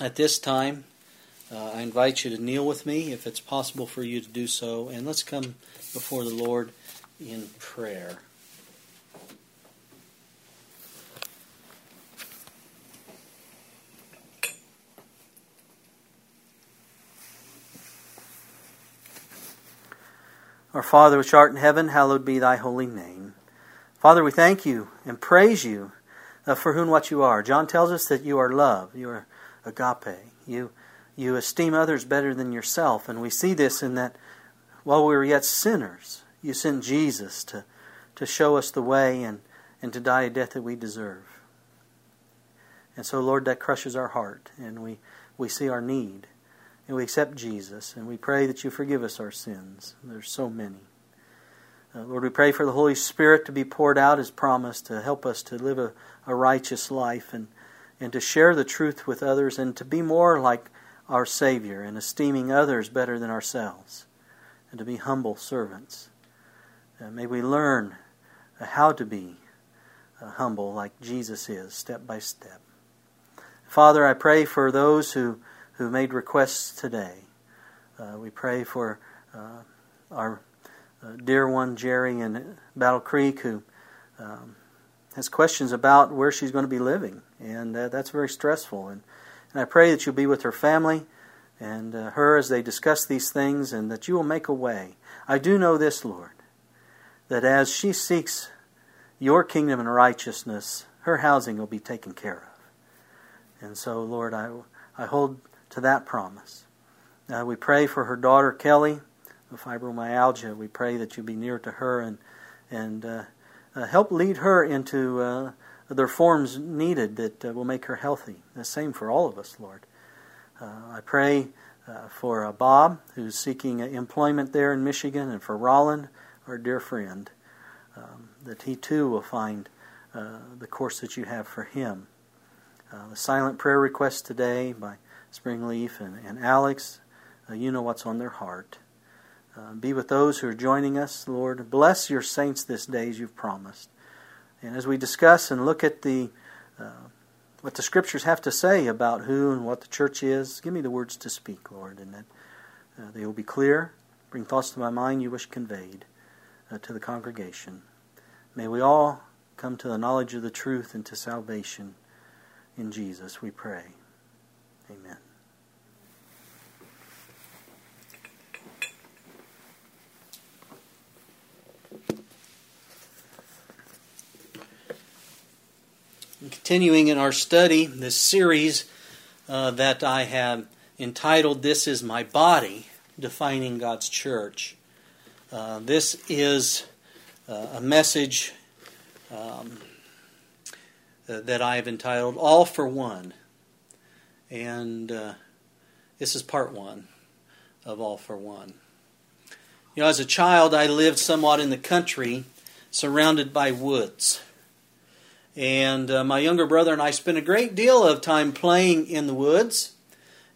At this time, uh, I invite you to kneel with me if it's possible for you to do so, and let's come before the Lord in prayer. Our Father which art in heaven, hallowed be thy holy name. Father, we thank you and praise you uh, for whom what you are. John tells us that you are love, you are agape. You you esteem others better than yourself, and we see this in that while we were yet sinners, you sent Jesus to to show us the way and, and to die a death that we deserve. And so, Lord, that crushes our heart, and we, we see our need and we accept Jesus, and we pray that you forgive us our sins. There's so many. Uh, Lord, we pray for the Holy Spirit to be poured out as promised, to help us to live a, a righteous life and, and to share the truth with others and to be more like our Savior and esteeming others better than ourselves and to be humble servants. Uh, may we learn uh, how to be uh, humble like Jesus is, step by step. Father, I pray for those who who made requests today. Uh, we pray for uh, our dear one, Jerry, in Battle Creek, who um, has questions about where she's going to be living, and uh, that's very stressful. And, and I pray that you'll be with her family and uh, her as they discuss these things, and that you will make a way. I do know this, Lord, that as she seeks your kingdom and righteousness, her housing will be taken care of. And so, Lord, I, I hold to that promise. Uh, we pray for her daughter Kelly, with fibromyalgia. We pray that you be near to her and and uh, uh, help lead her into uh, the reforms needed that uh, will make her healthy. The same for all of us, Lord. Uh, I pray for Bob, who's seeking employment there in Michigan, and for Roland, our dear friend, um, that he too will find the course that you have for him. the silent prayer request today by Springleaf and, and Alex. Uh, you know what's on their heart. Uh, be with those who are joining us, Lord. Bless your saints this day as you've promised. And as we discuss and look at the uh, what the scriptures have to say about who and what the church is, give me the words to speak, Lord, and that uh, they will be clear. Bring thoughts to my mind you wish conveyed uh, to the congregation. May we all come to the knowledge of the truth and to salvation. In Jesus we pray. Amen. Continuing in our study, this series uh, that I have entitled This is My Body, Defining God's Church. Uh, this is uh, a message um, that I have entitled All for One. And uh, this is part one of All for One. You know, as a child, I lived somewhat in the country, surrounded by woods. And uh, my younger brother and I spent a great deal of time playing in the woods.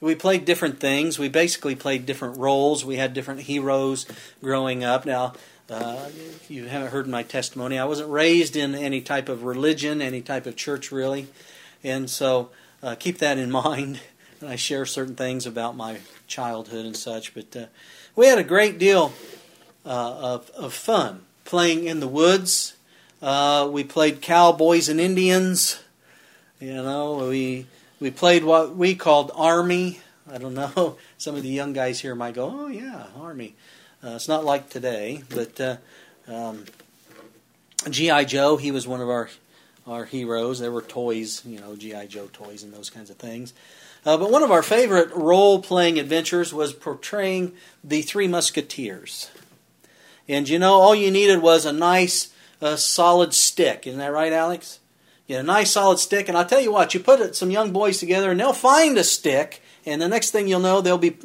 We played different things. We basically played different roles. We had different heroes growing up. Now, uh, if you haven't heard my testimony, I wasn't raised in any type of religion, any type of church, really. And so uh, keep that in mind when I share certain things about my childhood and such. But uh, we had a great deal uh, of, of fun playing in the woods uh, we played cowboys and Indians. You know, we we played what we called army. I don't know. Some of the young guys here might go, "Oh yeah, army." Uh, it's not like today, but uh, um, GI Joe. He was one of our our heroes. There were toys, you know, GI Joe toys and those kinds of things. Uh, but one of our favorite role playing adventures was portraying the Three Musketeers. And you know, all you needed was a nice a solid stick. Isn't that right, Alex? Yeah, a nice solid stick. And I'll tell you what, you put some young boys together and they'll find a stick, and the next thing you'll know, they'll be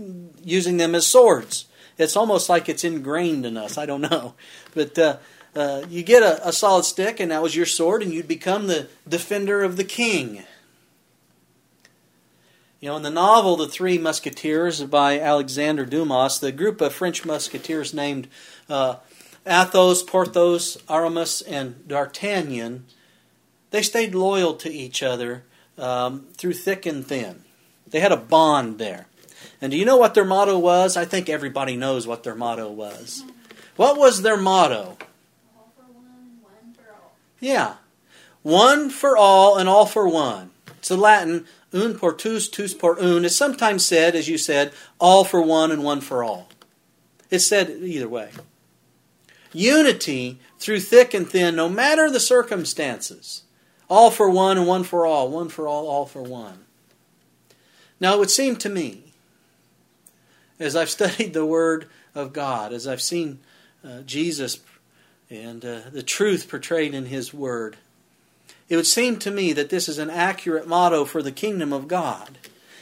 using them as swords. It's almost like it's ingrained in us. I don't know. But uh, uh, you get a, a solid stick, and that was your sword, and you'd become the defender of the king. You know, in the novel The Three Musketeers by Alexander Dumas, the group of French musketeers named uh, Athos, Porthos, Aramis, and D'Artagnan, they stayed loyal to each other um, through thick and thin. They had a bond there. And do you know what their motto was? I think everybody knows what their motto was. What was their motto? All for one, one for all. Yeah. One for all and all for one. It's the Latin, un por tus, tus por un. It's sometimes said, as you said, all for one and one for all. It's said either way. Unity through thick and thin, no matter the circumstances. All for one and one for all. One for all, all for one. Now, it would seem to me, as I've studied the Word of God, as I've seen uh, Jesus and uh, the truth portrayed in His Word, it would seem to me that this is an accurate motto for the kingdom of God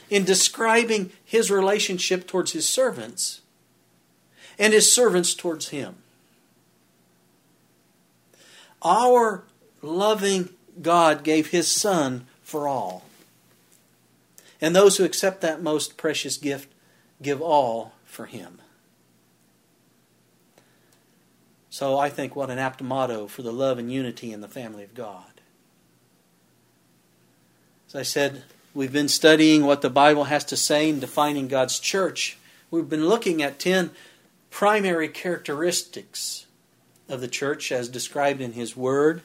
in describing His relationship towards His servants and His servants towards Him. Our loving God gave His Son for all. And those who accept that most precious gift give all for Him. So I think what an apt motto for the love and unity in the family of God. As I said, we've been studying what the Bible has to say in defining God's church. We've been looking at 10 primary characteristics of the church as described in His Word.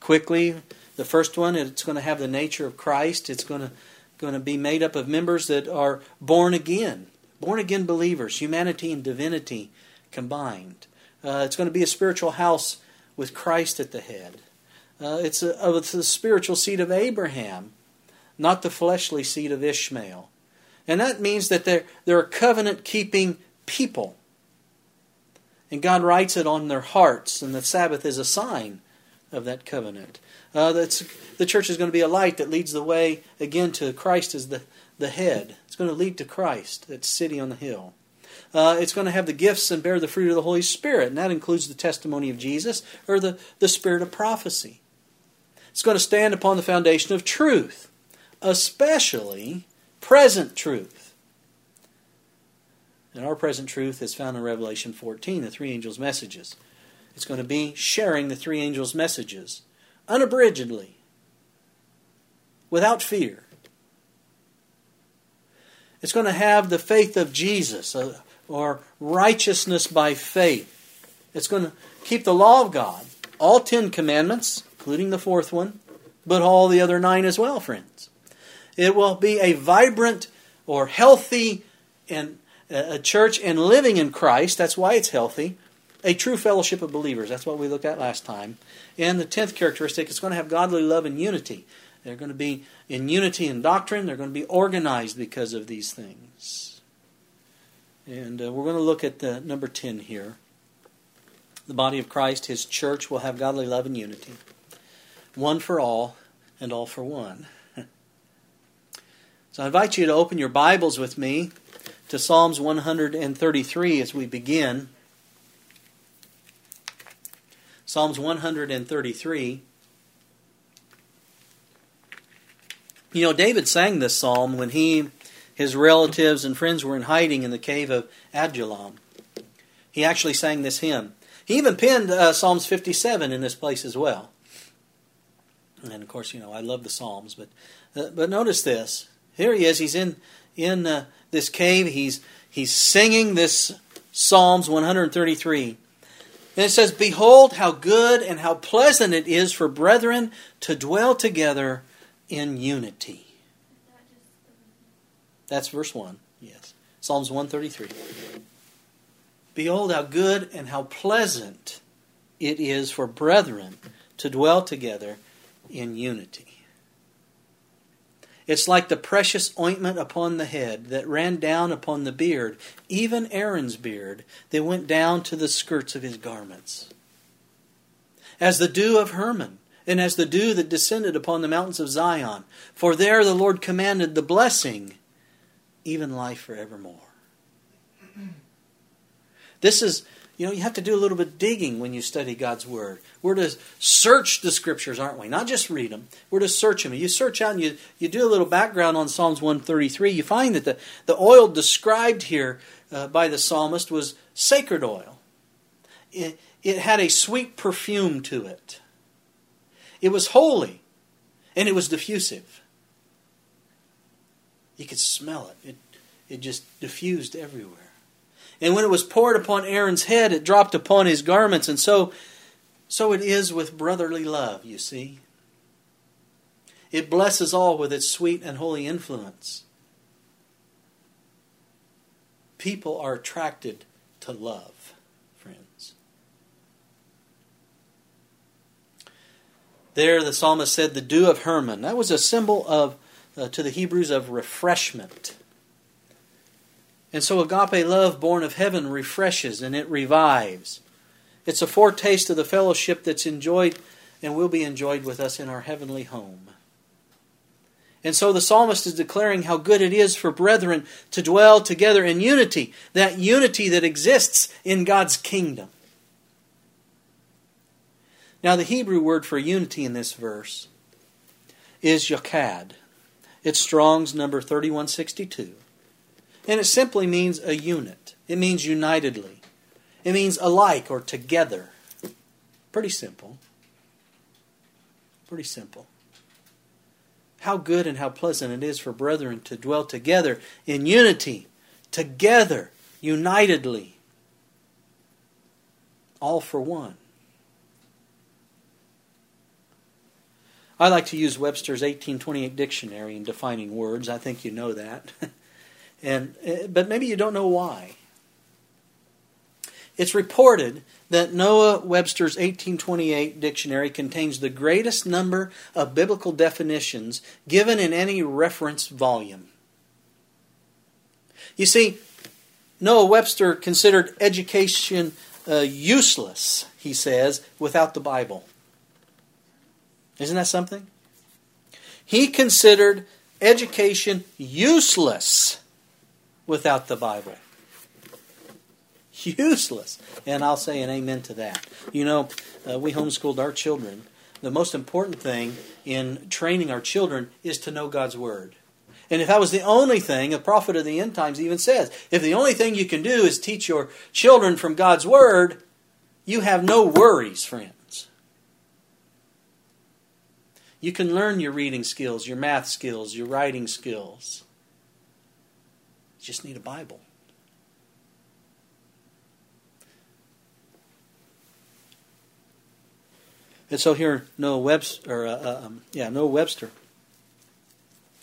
Quickly, the first one, it's going to have the nature of Christ. It's going to, going to be made up of members that are born again, born again believers, humanity and divinity combined. Uh, it's going to be a spiritual house with Christ at the head. Uh, it's, a, it's the spiritual seed of Abraham, not the fleshly seed of Ishmael. And that means that they're, they're a covenant keeping people. And God writes it on their hearts, and the Sabbath is a sign of that covenant. Uh, that's, the church is going to be a light that leads the way again to Christ as the, the head. It's going to lead to Christ, that city on the hill. Uh, it's going to have the gifts and bear the fruit of the Holy Spirit, and that includes the testimony of Jesus or the, the spirit of prophecy. It's going to stand upon the foundation of truth, especially present truth. And our present truth is found in Revelation 14, the three angels' messages. It's going to be sharing the three angels' messages unabridgedly, without fear. It's going to have the faith of Jesus, uh, or righteousness by faith. It's going to keep the law of God, all Ten Commandments, including the fourth one, but all the other nine as well, friends. It will be a vibrant or healthy and a church and living in Christ. That's why it's healthy. A true fellowship of believers. That's what we looked at last time. And the tenth characteristic is going to have godly love and unity. They're going to be in unity in doctrine. They're going to be organized because of these things. And uh, we're going to look at the number 10 here. The body of Christ, his church, will have godly love and unity. One for all and all for one. so I invite you to open your Bibles with me to Psalms 133 as we begin. Psalms 133. You know, David sang this psalm when he, his relatives, and friends were in hiding in the cave of Adullam. He actually sang this hymn. He even penned uh, Psalms 57 in this place as well. And of course, you know, I love the Psalms, but uh, but notice this. Here he is. He's in in uh, this cave. He's, he's singing this Psalms 133. And it says, Behold, how good and how pleasant it is for brethren to dwell together in unity. That's verse 1, yes. Psalms 133. Behold, how good and how pleasant it is for brethren to dwell together in unity. It's like the precious ointment upon the head that ran down upon the beard, even Aaron's beard, that went down to the skirts of his garments. As the dew of Hermon, and as the dew that descended upon the mountains of Zion. For there the Lord commanded the blessing, even life forevermore. This is you know, you have to do a little bit of digging when you study God's Word. We're to search the Scriptures, aren't we? Not just read them. We're to search them. You search out and you, you do a little background on Psalms 133. You find that the, the oil described here uh, by the psalmist was sacred oil. It, it had a sweet perfume to it. It was holy and it was diffusive. You could smell it. It, it just diffused everywhere. And when it was poured upon Aaron's head, it dropped upon his garments. And so, so it is with brotherly love, you see. It blesses all with its sweet and holy influence. People are attracted to love, friends. There, the psalmist said, the dew of Hermon. That was a symbol of, uh, to the Hebrews, of refreshment. And so agape love born of heaven refreshes and it revives. It's a foretaste of the fellowship that's enjoyed and will be enjoyed with us in our heavenly home. And so the psalmist is declaring how good it is for brethren to dwell together in unity, that unity that exists in God's kingdom. Now, the Hebrew word for unity in this verse is yachad. It's Strong's number 3162. And it simply means a unit. It means unitedly. It means alike or together. Pretty simple. Pretty simple. How good and how pleasant it is for brethren to dwell together in unity, together, unitedly, all for one. I like to use Webster's 1828 dictionary in defining words. I think you know that. And, eh, but maybe you don't know why. It's reported that Noah Webster's 1828 dictionary contains the greatest number of biblical definitions given in any reference volume. You see, Noah Webster considered education uh, useless, he says, without the Bible. Isn't that something? He considered education useless without the Bible. Useless. And I'll say an amen to that. You know, uh, we homeschooled our children. The most important thing in training our children is to know God's Word. And if that was the only thing, a prophet of the end times even says, if the only thing you can do is teach your children from God's Word, you have no worries, friends. You can learn your reading skills, your math skills, your writing skills just need a Bible. And so here, Noah Webster, or, uh, uh, um, yeah, Noah Webster,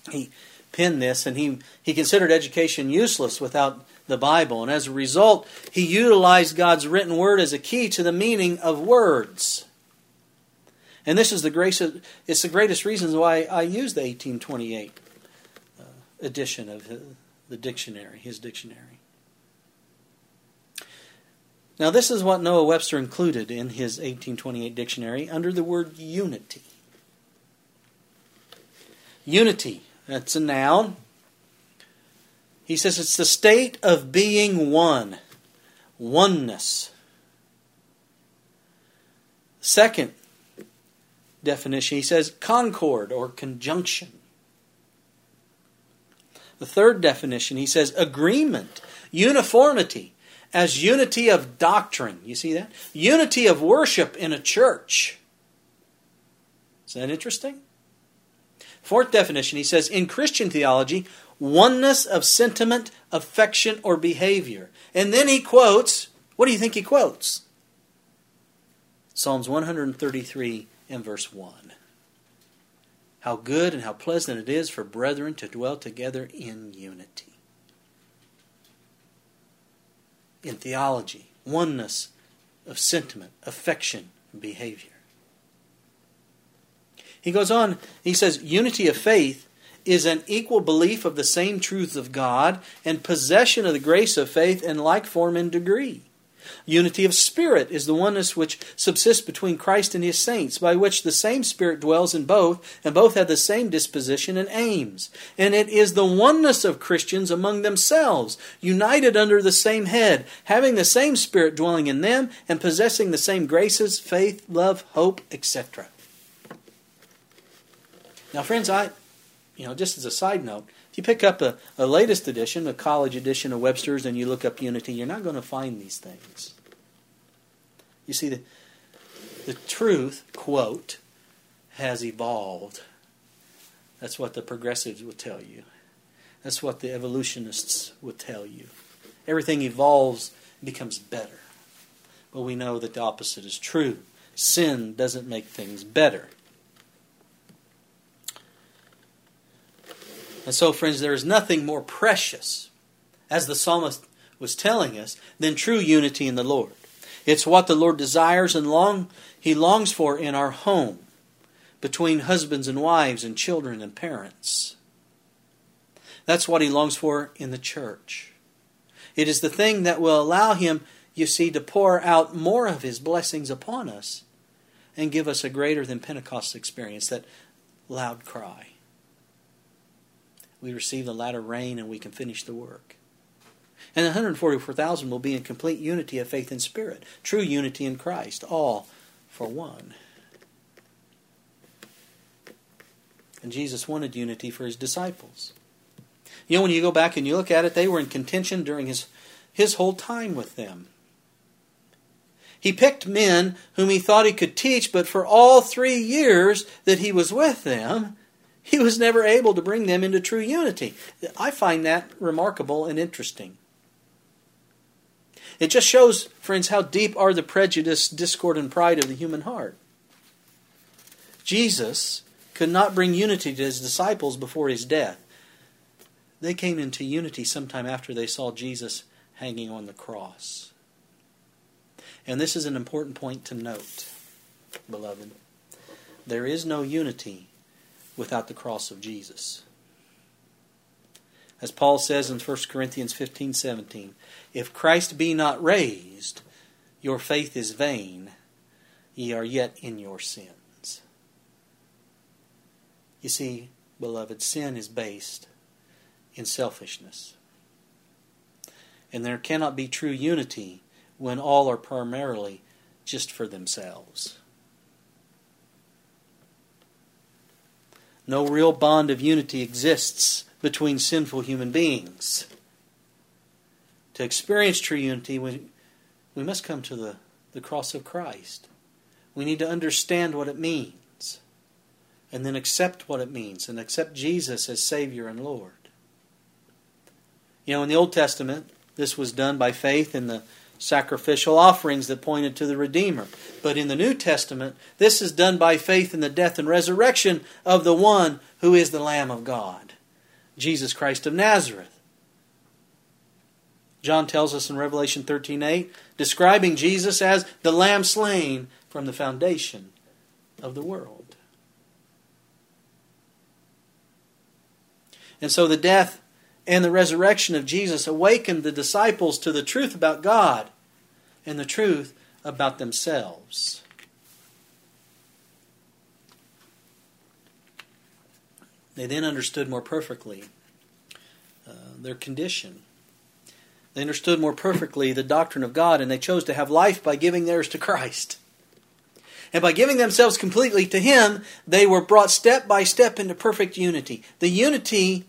he penned this, and he he considered education useless without the Bible, and as a result, he utilized God's written word as a key to the meaning of words. And this is the grace. Of, it's the greatest reason why I use the 1828 uh, edition of the dictionary, his dictionary. Now, this is what Noah Webster included in his 1828 dictionary under the word unity. Unity, that's a noun. He says it's the state of being one, oneness. Second definition, he says concord or conjunction. The third definition, he says agreement, uniformity, as unity of doctrine. You see that? Unity of worship in a church. Is that interesting? Fourth definition, he says in Christian theology, oneness of sentiment, affection, or behavior. And then he quotes, what do you think he quotes? Psalms 133 and verse 1 how good and how pleasant it is for brethren to dwell together in unity. In theology, oneness of sentiment, affection, behavior. He goes on, he says, unity of faith is an equal belief of the same truths of God and possession of the grace of faith in like form and degree. Unity of spirit is the oneness which subsists between Christ and his saints, by which the same Spirit dwells in both, and both have the same disposition and aims. And it is the oneness of Christians among themselves, united under the same head, having the same Spirit dwelling in them, and possessing the same graces, faith, love, hope, etc. Now, friends, I, you know, just as a side note, if you pick up a, a latest edition, a college edition of Webster's, and you look up unity, you're not going to find these things. You see, the, the truth, quote, has evolved. That's what the progressives will tell you. That's what the evolutionists would tell you. Everything evolves and becomes better. But we know that the opposite is true. Sin doesn't make things better. And so, friends, there is nothing more precious, as the psalmist was telling us, than true unity in the Lord. It's what the Lord desires and long he longs for in our home, between husbands and wives and children and parents. That's what he longs for in the church. It is the thing that will allow him, you see, to pour out more of his blessings upon us and give us a greater than Pentecost experience, that loud cry. We receive the latter rain and we can finish the work. And the 144,000 will be in complete unity of faith and spirit, true unity in Christ, all for one. And Jesus wanted unity for his disciples. You know, when you go back and you look at it, they were in contention during his, his whole time with them. He picked men whom he thought he could teach, but for all three years that he was with them, he was never able to bring them into true unity. I find that remarkable and interesting. It just shows, friends, how deep are the prejudice, discord, and pride of the human heart. Jesus could not bring unity to his disciples before his death. They came into unity sometime after they saw Jesus hanging on the cross. And this is an important point to note, beloved. There is no unity without the cross of Jesus. As Paul says in 1 Corinthians 15 17, if Christ be not raised, your faith is vain, ye are yet in your sins. You see, beloved, sin is based in selfishness. And there cannot be true unity when all are primarily just for themselves. No real bond of unity exists between sinful human beings. To experience true unity, we, we must come to the, the cross of Christ. We need to understand what it means and then accept what it means and accept Jesus as Savior and Lord. You know, in the Old Testament, this was done by faith in the sacrificial offerings that pointed to the Redeemer. But in the New Testament, this is done by faith in the death and resurrection of the one who is the Lamb of God, Jesus Christ of Nazareth. John tells us in Revelation 13:8, describing Jesus as the lamb slain from the foundation of the world. And so the death and the resurrection of Jesus awakened the disciples to the truth about God and the truth about themselves. They then understood more perfectly uh, their condition they understood more perfectly the doctrine of God, and they chose to have life by giving theirs to Christ. And by giving themselves completely to Him, they were brought step by step into perfect unity. The unity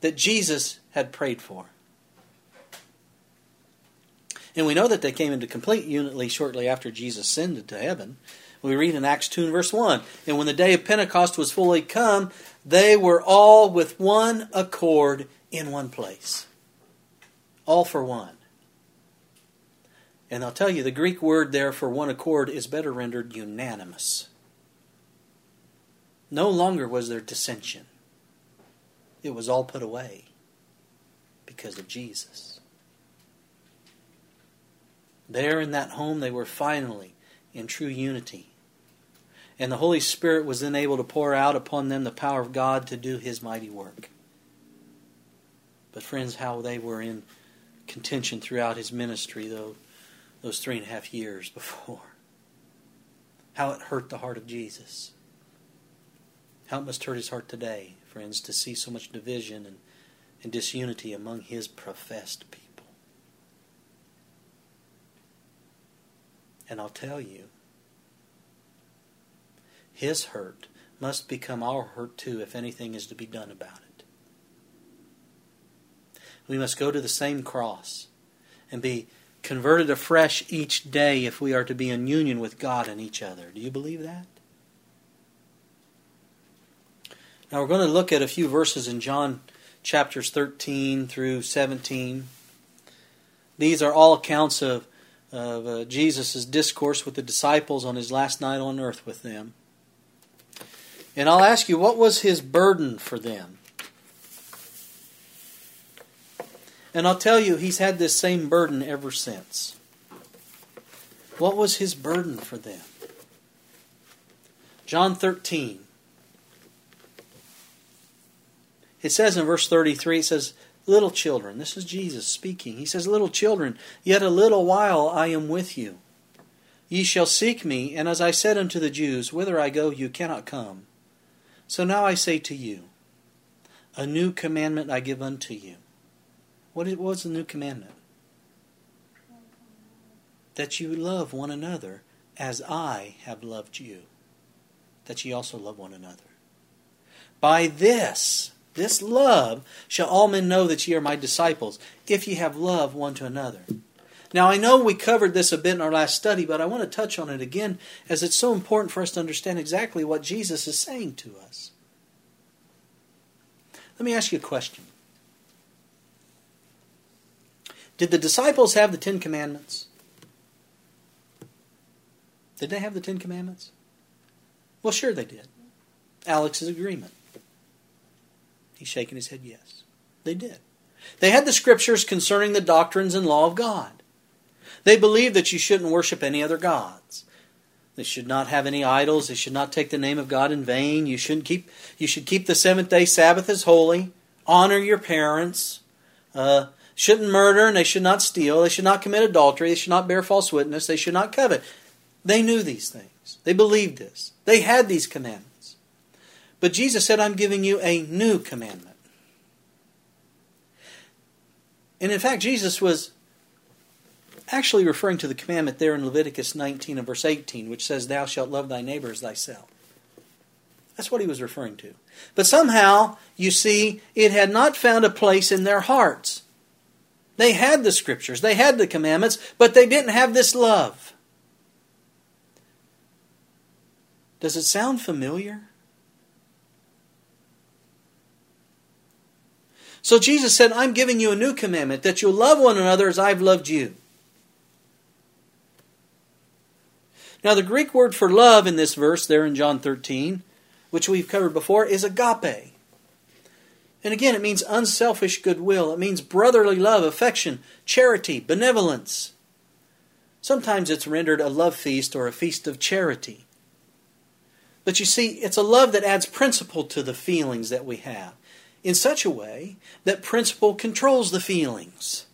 that Jesus had prayed for. And we know that they came into complete unity shortly after Jesus ascended to heaven. We read in Acts 2 and verse 1 And when the day of Pentecost was fully come, they were all with one accord in one place all for one. And I'll tell you, the Greek word there for one accord is better rendered unanimous. No longer was there dissension, it was all put away because of Jesus. There in that home, they were finally in true unity. And the Holy Spirit was then able to pour out upon them the power of God to do His mighty work. But, friends, how they were in contention throughout his ministry, though, those three and a half years before. How it hurt the heart of Jesus. How it must hurt his heart today, friends, to see so much division and, and disunity among his professed people. And I'll tell you, his hurt must become our hurt too if anything is to be done about it. We must go to the same cross and be converted afresh each day if we are to be in union with God and each other. Do you believe that? Now we're going to look at a few verses in John chapters 13 through 17. These are all accounts of, of uh, Jesus' discourse with the disciples on his last night on earth with them. And I'll ask you, what was his burden for them? And I'll tell you, he's had this same burden ever since. What was his burden for them? John 13. It says in verse 33, it says, Little children, this is Jesus speaking. He says, Little children, yet a little while I am with you. Ye shall seek me, and as I said unto the Jews, Whither I go, you cannot come. So now I say to you, A new commandment I give unto you. What was the new commandment? That you love one another as I have loved you. That ye also love one another. By this, this love shall all men know that ye are my disciples, if ye have love one to another. Now, I know we covered this a bit in our last study, but I want to touch on it again as it's so important for us to understand exactly what Jesus is saying to us. Let me ask you a question Did the disciples have the Ten Commandments? Did they have the Ten Commandments? Well, sure they did. Alex's agreement. He's shaking his head yes. They did. They had the scriptures concerning the doctrines and law of God. They believed that you shouldn't worship any other gods. They should not have any idols. They should not take the name of God in vain. You shouldn't keep. You should keep the seventh day Sabbath as holy. Honor your parents. Uh, shouldn't murder, and they should not steal. They should not commit adultery. They should not bear false witness. They should not covet. They knew these things. They believed this. They had these commandments. But Jesus said, "I'm giving you a new commandment." And in fact, Jesus was actually referring to the commandment there in Leviticus 19 and verse 18, which says, Thou shalt love thy neighbor as thyself. That's what he was referring to. But somehow, you see, it had not found a place in their hearts. They had the scriptures, they had the commandments, but they didn't have this love. Does it sound familiar? So Jesus said, I'm giving you a new commandment that you'll love one another as I've loved you. Now, the Greek word for love in this verse, there in John 13, which we've covered before, is agape. And again, it means unselfish goodwill. It means brotherly love, affection, charity, benevolence. Sometimes it's rendered a love feast or a feast of charity. But you see, it's a love that adds principle to the feelings that we have in such a way that principle controls the feelings.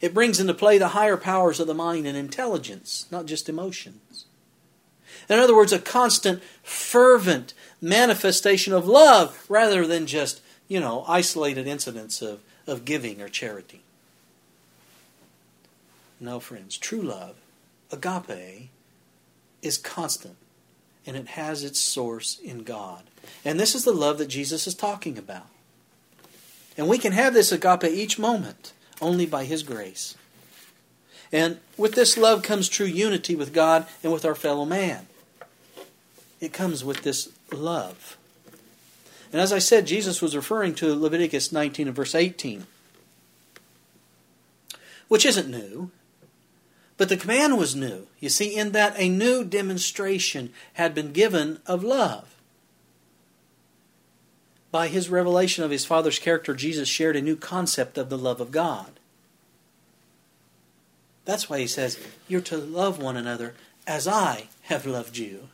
It brings into play the higher powers of the mind and intelligence, not just emotions. In other words, a constant, fervent manifestation of love rather than just, you know, isolated incidents of, of giving or charity. No, friends, true love, agape, is constant and it has its source in God. And this is the love that Jesus is talking about. And we can have this agape each moment only by His grace. And with this love comes true unity with God and with our fellow man. It comes with this love. And as I said, Jesus was referring to Leviticus 19 and verse 18, which isn't new, but the command was new. You see, in that a new demonstration had been given of love. By his revelation of his Father's character, Jesus shared a new concept of the love of God. That's why he says, You're to love one another as I have loved you.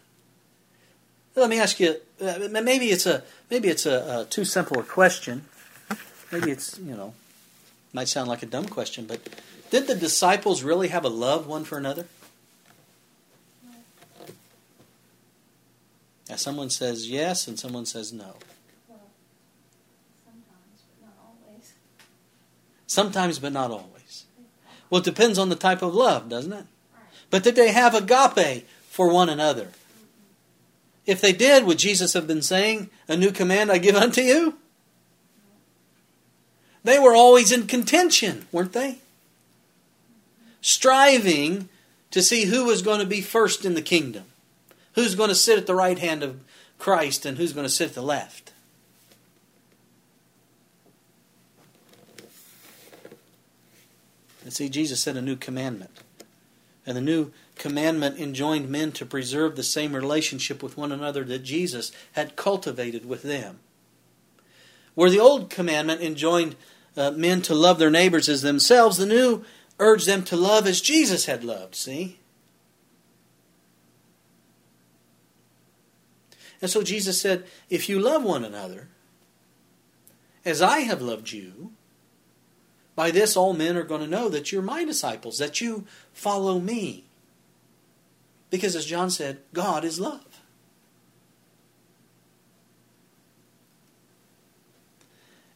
Let me ask you. Uh, maybe it's a maybe it's a, a too simple a question. Maybe it's you know might sound like a dumb question, but did the disciples really have a love one for another? Now, someone says yes, and someone says no. Sometimes, but not always. Well, it depends on the type of love, doesn't it? But did they have agape for one another? Mm-hmm. If they did, would Jesus have been saying, A new command I give unto you? They were always in contention, weren't they? striving to see who was going to be first in the kingdom, who's going to sit at the right hand of Christ, and who's going to sit at the left. And see, Jesus said a new commandment. And the new commandment enjoined men to preserve the same relationship with one another that Jesus had cultivated with them. Where the old commandment enjoined uh, men to love their neighbors as themselves, the new urged them to love as Jesus had loved, see? And so Jesus said, If you love one another, as I have loved you, by this all men are going to know that you're my disciples, that you follow me. Because as John said, God is love.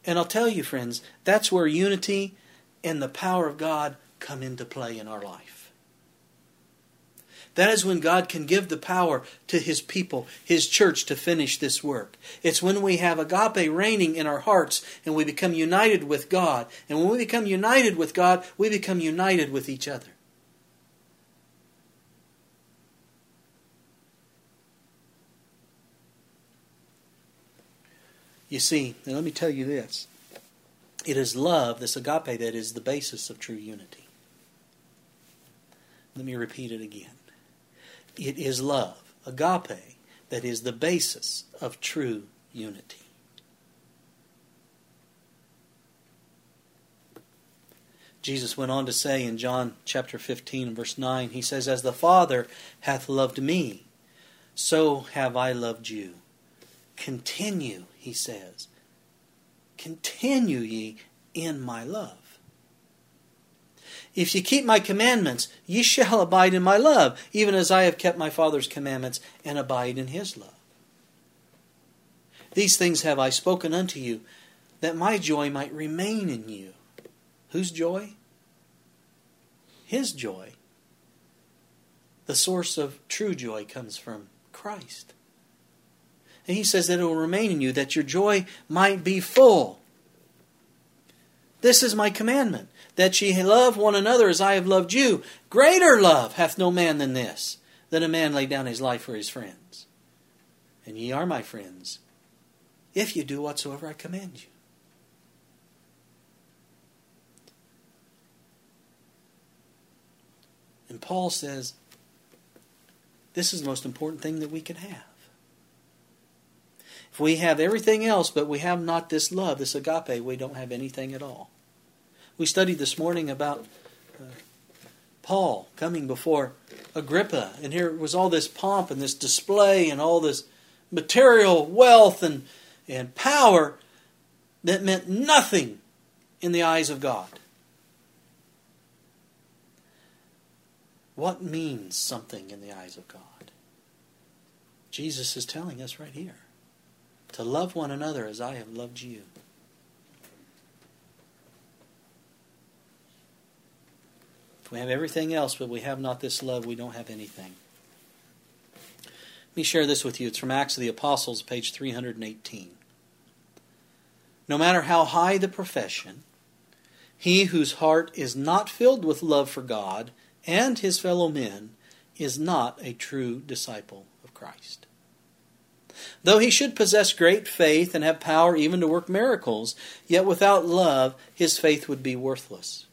And I'll tell you, friends, that's where unity and the power of God come into play in our life. That is when God can give the power to His people, His church, to finish this work. It's when we have agape reigning in our hearts and we become united with God. And when we become united with God, we become united with each other. You see, let me tell you this it is love, this agape, that is the basis of true unity. Let me repeat it again. It is love, agape, that is the basis of true unity. Jesus went on to say in John chapter 15 verse 9, he says, As the Father hath loved me, so have I loved you. Continue, he says. Continue ye in my love. If ye keep my commandments, ye shall abide in my love, even as I have kept my Father's commandments and abide in his love. These things have I spoken unto you, that my joy might remain in you. Whose joy? His joy. The source of true joy comes from Christ. And he says that it will remain in you, that your joy might be full. This is my commandment, that ye love one another as I have loved you. Greater love hath no man than this, that a man lay down his life for his friends. And ye are my friends, if you do whatsoever I command you. And Paul says, this is the most important thing that we can have. If we have everything else, but we have not this love, this agape, we don't have anything at all. We studied this morning about uh, Paul coming before Agrippa, and here was all this pomp and this display and all this material wealth and, and power that meant nothing in the eyes of God. What means something in the eyes of God? Jesus is telling us right here to love one another as I have loved you. If we have everything else, but we have not this love, we don't have anything. Let me share this with you. It's from Acts of the Apostles, page 318. No matter how high the profession, he whose heart is not filled with love for God and his fellow men is not a true disciple of Christ. Though he should possess great faith and have power even to work miracles, yet without love his faith would be worthless.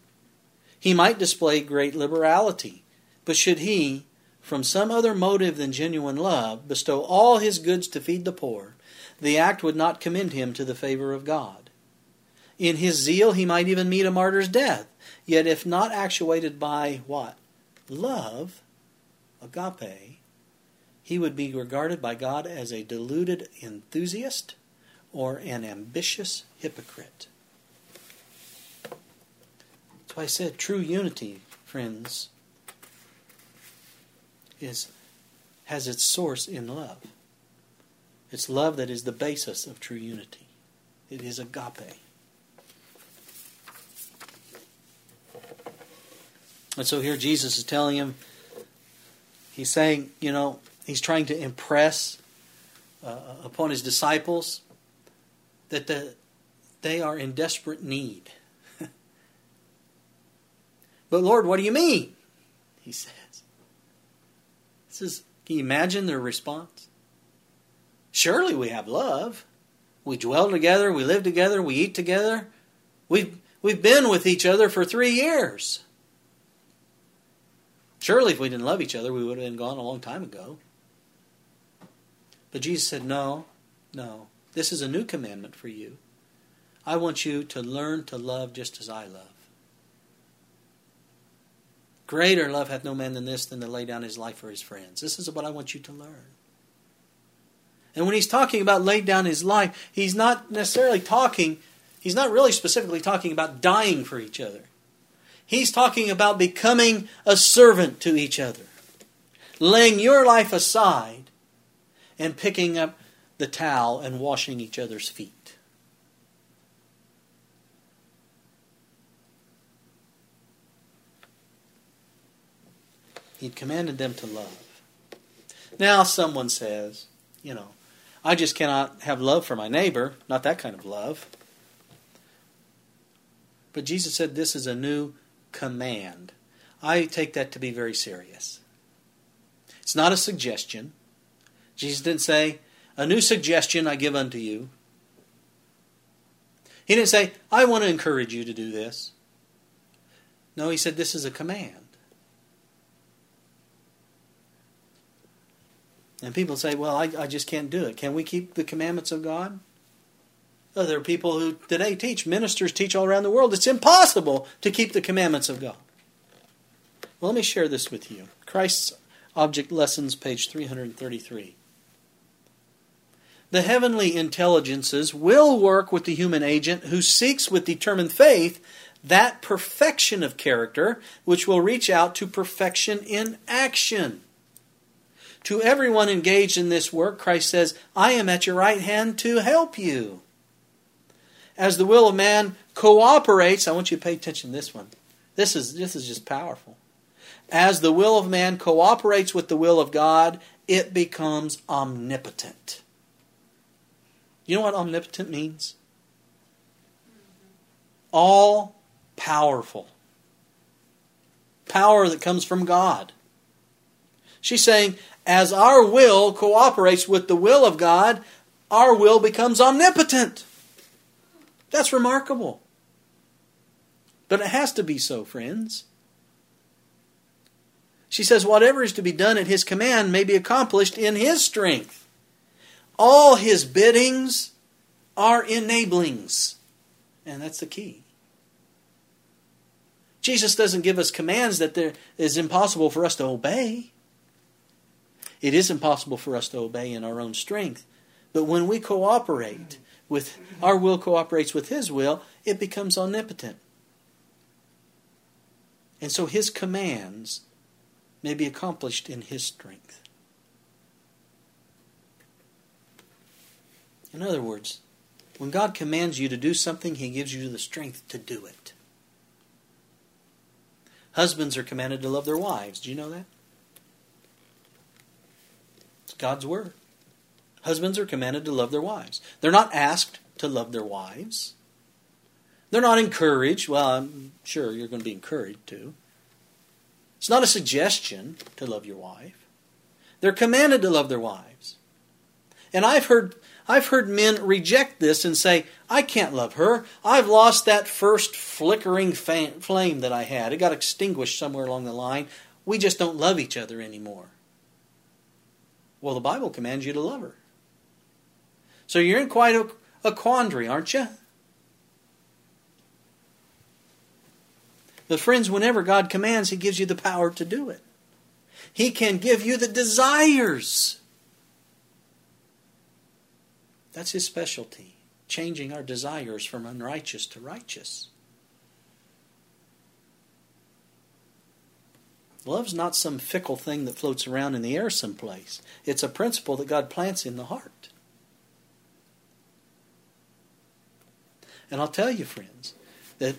He might display great liberality, but should he, from some other motive than genuine love, bestow all his goods to feed the poor, the act would not commend him to the favor of God. In his zeal he might even meet a martyr's death, yet if not actuated by what? Love, agape, he would be regarded by God as a deluded enthusiast or an ambitious hypocrite. Why I said true unity, friends, is has its source in love. It's love that is the basis of true unity. It is agape. And so here Jesus is telling him, he's saying, you know, He's trying to impress uh, upon his disciples that the, they are in desperate need. But Lord, what do you mean? He says. He says, can you imagine their response? Surely we have love. We dwell together, we live together, we eat together. We've, we've been with each other for three years. Surely, if we didn't love each other, we would have been gone a long time ago. But Jesus said, No, no. This is a new commandment for you. I want you to learn to love just as I love. Greater love hath no man than this, than to lay down his life for his friends. This is what I want you to learn. And when he's talking about laid down his life, he's not necessarily talking, he's not really specifically talking about dying for each other. He's talking about becoming a servant to each other, laying your life aside and picking up the towel and washing each other's feet. He'd commanded them to love. Now, someone says, you know, I just cannot have love for my neighbor, not that kind of love. But Jesus said this is a new command. I take that to be very serious. It's not a suggestion. Jesus didn't say, A new suggestion I give unto you. He didn't say, I want to encourage you to do this. No, he said, This is a command. And people say, Well, I, I just can't do it. Can we keep the commandments of God? Oh, there are people who today teach, ministers teach all around the world, it's impossible to keep the commandments of God. Well, let me share this with you. Christ's Object Lessons, page 333. The heavenly intelligences will work with the human agent who seeks with determined faith that perfection of character which will reach out to perfection in action. To everyone engaged in this work, Christ says, I am at your right hand to help you as the will of man cooperates, I want you to pay attention to this one. This is, this is just powerful. As the will of man cooperates with the will of God, it becomes omnipotent. You know what omnipotent means? All powerful. Power that comes from God. She's saying, as our will cooperates with the will of God, our will becomes omnipotent. That's remarkable. But it has to be so, friends. She says, Whatever is to be done at his command may be accomplished in his strength. All his biddings are enablings. And that's the key. Jesus doesn't give us commands that there is impossible for us to obey. It is impossible for us to obey in our own strength. But when we cooperate, with our will cooperates with his will, it becomes omnipotent. And so his commands may be accomplished in his strength. In other words, when God commands you to do something, he gives you the strength to do it. Husbands are commanded to love their wives. Do you know that? It's God's word. Husbands are commanded to love their wives. They're not asked to love their wives. They're not encouraged. Well, I'm sure you're going to be encouraged to. It's not a suggestion to love your wife. They're commanded to love their wives. And I've heard I've heard men reject this and say, I can't love her. I've lost that first flickering flame that I had. It got extinguished somewhere along the line. We just don't love each other anymore. Well, the Bible commands you to love her. So you're in quite a, a quandary, aren't you? But, friends, whenever God commands, He gives you the power to do it. He can give you the desires. That's His specialty, changing our desires from unrighteous to righteous. Love's not some fickle thing that floats around in the air someplace. It's a principle that God plants in the heart. And I'll tell you, friends, that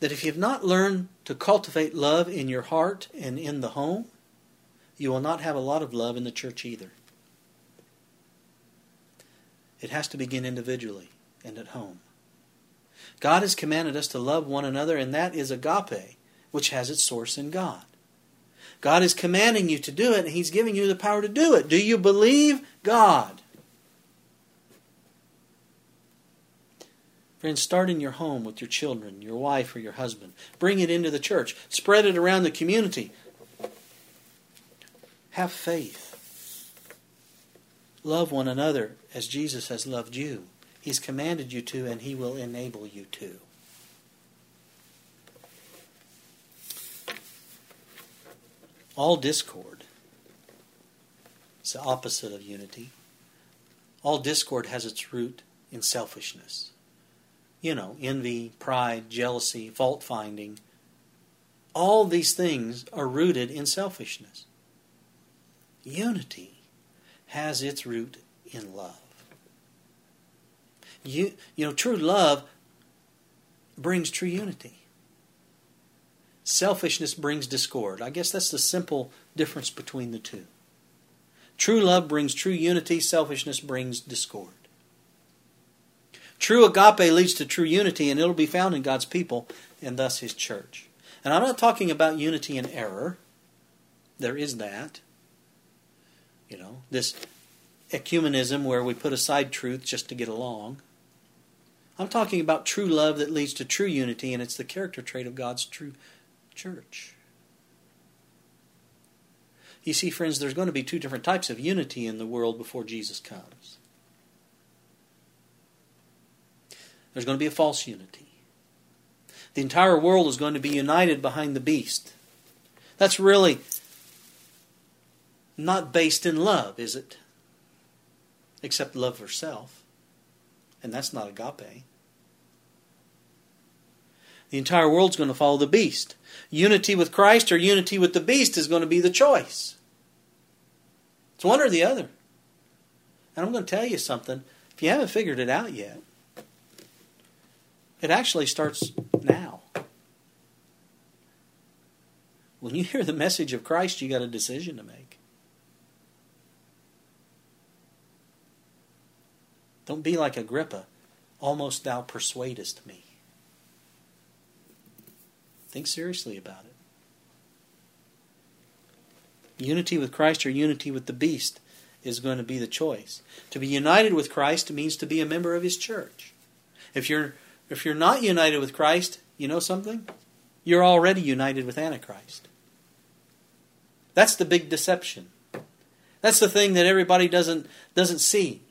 that if you've not learned to cultivate love in your heart and in the home, you will not have a lot of love in the church either. It has to begin individually and at home. God has commanded us to love one another, and that is agape, which has its source in God. God is commanding you to do it, and He's giving you the power to do it. Do you believe God? Friends, start in your home with your children, your wife, or your husband. Bring it into the church. Spread it around the community. Have faith. Love one another as Jesus has loved you. He's commanded you to, and He will enable you to. All discord is the opposite of unity. All discord has its root in selfishness. You know, envy, pride, jealousy, fault finding. All these things are rooted in selfishness. Unity has its root in love. You, you know, true love brings true unity. Selfishness brings discord. I guess that's the simple difference between the two. True love brings true unity, selfishness brings discord. True agape leads to true unity, and it'll be found in God's people and thus His church. And I'm not talking about unity in error. There is that. You know, this ecumenism where we put aside truth just to get along. I'm talking about true love that leads to true unity, and it's the character trait of God's true church. You see, friends, there's going to be two different types of unity in the world before Jesus comes. There's going to be a false unity. The entire world is going to be united behind the beast. That's really not based in love, is it? Except love for self. And that's not agape. The entire world's going to follow the beast. Unity with Christ or unity with the beast is going to be the choice. It's one or the other. And I'm going to tell you something. If you haven't figured it out yet, it actually starts now. When you hear the message of Christ, you got a decision to make. Don't be like Agrippa. Almost thou persuadest me. Think seriously about it. Unity with Christ or unity with the beast is going to be the choice. To be united with Christ means to be a member of his church. If you're if you're not united with Christ, you know something? You're already united with Antichrist. That's the big deception. That's the thing that everybody doesn't doesn't see.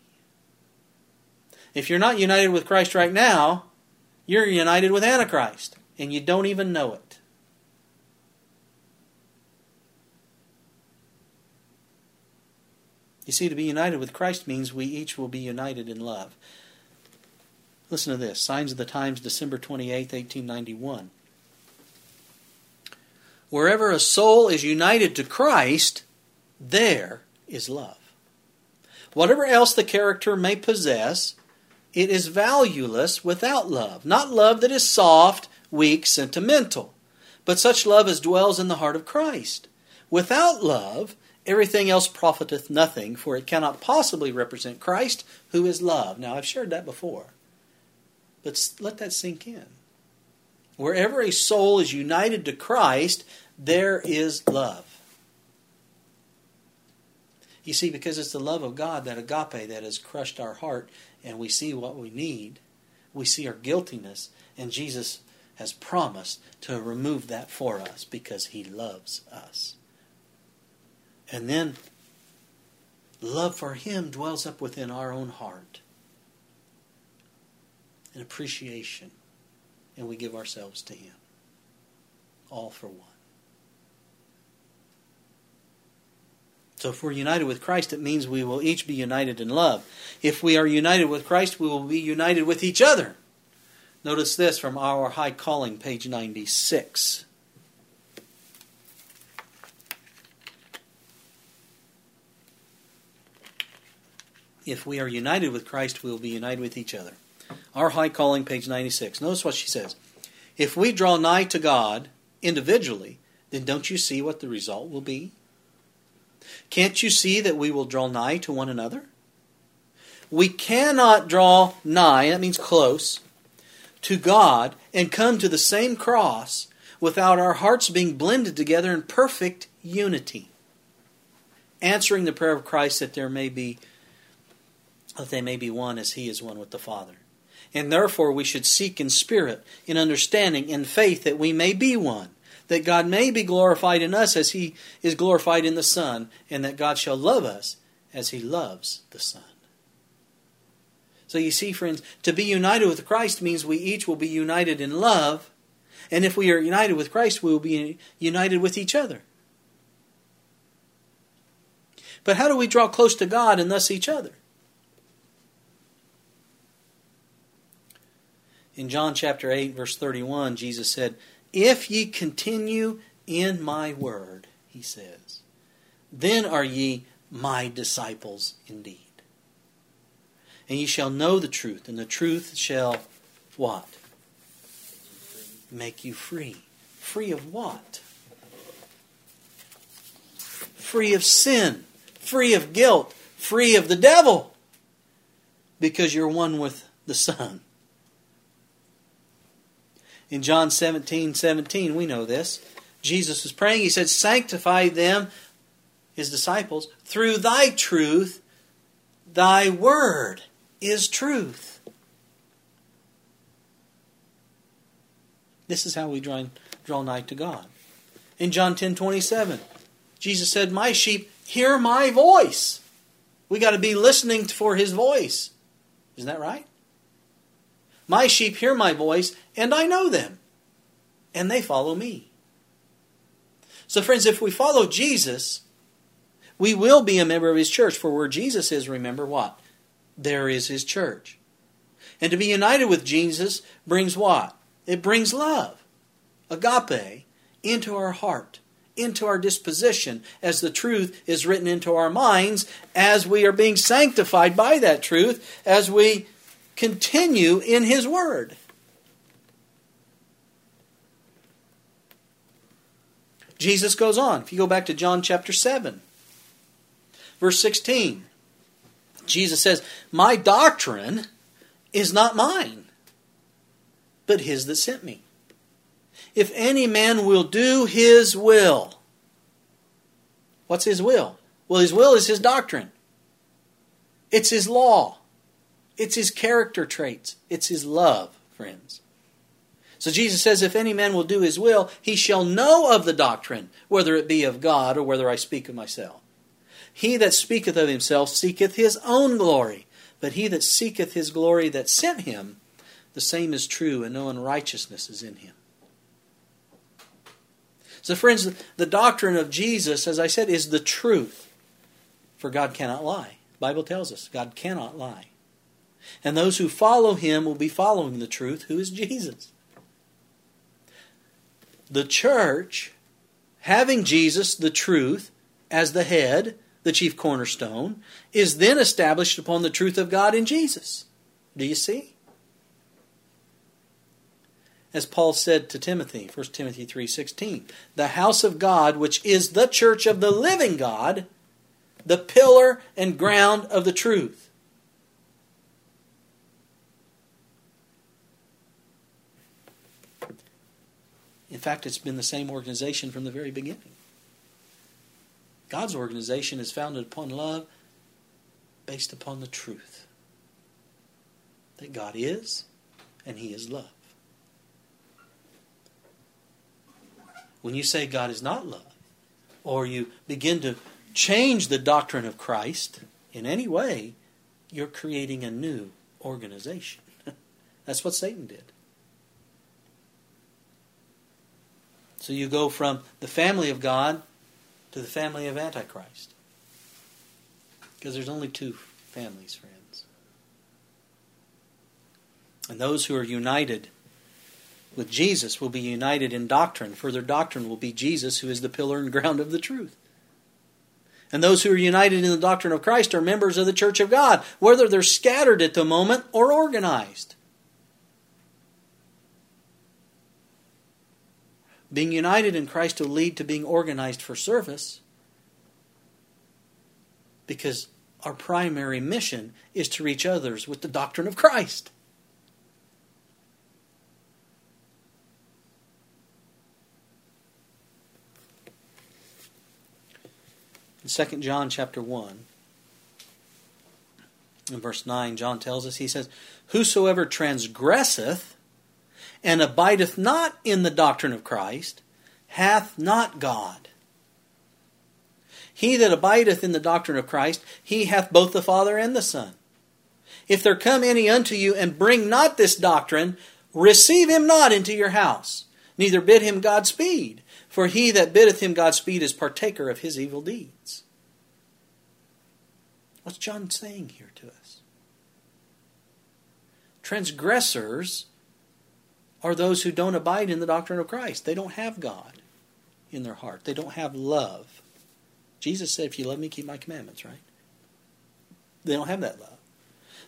If you're not united with Christ right now, you're united with Antichrist, and you don't even know it. You see, to be united with Christ means we each will be united in love. Listen to this Signs of the Times, December 28, 1891. Wherever a soul is united to Christ, there is love. Whatever else the character may possess, it is valueless without love. Not love that is soft, weak, sentimental, but such love as dwells in the heart of Christ. Without love, everything else profiteth nothing, for it cannot possibly represent Christ, who is love. Now, I've shared that before. But let that sink in. Wherever a soul is united to Christ, there is love. You see, because it's the love of God, that agape, that has crushed our heart, and we see what we need. We see our guiltiness, and Jesus has promised to remove that for us because he loves us. And then love for him dwells up within our own heart and appreciation, and we give ourselves to Him. All for one. So if we're united with Christ, it means we will each be united in love. If we are united with Christ, we will be united with each other. Notice this from Our High Calling, page 96. If we are united with Christ, we will be united with each other. Our High Calling, page 96. Notice what she says. If we draw nigh to God individually, then don't you see what the result will be? Can't you see that we will draw nigh to one another? We cannot draw nigh, that means close, to God and come to the same cross without our hearts being blended together in perfect unity. Answering the prayer of Christ that there may be that they may be one as he is one with the Father. And therefore we should seek in spirit, in understanding, in faith that we may be one, that God may be glorified in us as he is glorified in the Son, and that God shall love us as he loves the Son. So you see, friends, to be united with Christ means we each will be united in love. And if we are united with Christ, we will be united with each other. But how do we draw close to God and thus each other? In John chapter 8, verse 31, Jesus said, If ye continue in my word, he says, then are ye my disciples indeed and ye shall know the truth, and the truth shall what? Make you free. Free of what? Free of sin, free of guilt, free of the devil, because you're one with the Son. In John 17 17, we know this. Jesus was praying. He said, Sanctify them, his disciples, through thy truth. Thy word is truth. This is how we draw, draw nigh to God. In John 10 27, Jesus said, My sheep hear my voice. We got to be listening for his voice. Isn't that right? My sheep hear my voice, and I know them, and they follow me. So, friends, if we follow Jesus, we will be a member of his church. For where Jesus is, remember what? There is his church. And to be united with Jesus brings what? It brings love, agape, into our heart, into our disposition, as the truth is written into our minds, as we are being sanctified by that truth, as we continue in his word. Jesus goes on. If you go back to John chapter 7, verse 16. Jesus says, My doctrine is not mine, but his that sent me. If any man will do his will, what's his will? Well, his will is his doctrine, it's his law, it's his character traits, it's his love, friends. So Jesus says, If any man will do his will, he shall know of the doctrine, whether it be of God or whether I speak of myself. He that speaketh of himself seeketh his own glory, but he that seeketh his glory that sent him, the same is true, and no unrighteousness is in him. So, friends, the doctrine of Jesus, as I said, is the truth. For God cannot lie. The Bible tells us God cannot lie. And those who follow him will be following the truth, who is Jesus. The church, having Jesus, the truth, as the head, the chief cornerstone, is then established upon the truth of God in Jesus. Do you see? As Paul said to Timothy, 1 Timothy 3:16, the house of God which is the church of the living God, the pillar and ground of the truth. In fact, it's been the same organization from the very beginning. God's organization is founded upon love based upon the truth that God is and He is love. When you say God is not love, or you begin to change the doctrine of Christ in any way, you're creating a new organization. That's what Satan did. So you go from the family of God to the family of Antichrist. Because there's only two families, friends. And those who are united with Jesus will be united in doctrine, for their doctrine will be Jesus, who is the pillar and ground of the truth. And those who are united in the doctrine of Christ are members of the church of God, whether they're scattered at the moment or organized. Being united in Christ will lead to being organized for service because our primary mission is to reach others with the doctrine of Christ. In 2 John chapter 1, In verse 9, John tells us, he says, Whosoever transgresseth and abideth not in the doctrine of Christ hath not God. He that abideth in the doctrine of Christ, he hath both the Father and the Son. If there come any unto you and bring not this doctrine, receive him not into your house, neither bid him Godspeed, for he that biddeth him Godspeed is partaker of his evil deeds. What's John saying here to us? Transgressors are those who don't abide in the doctrine of Christ. They don't have God in their heart, they don't have love. Jesus said, If you love me, keep my commandments, right? They don't have that love.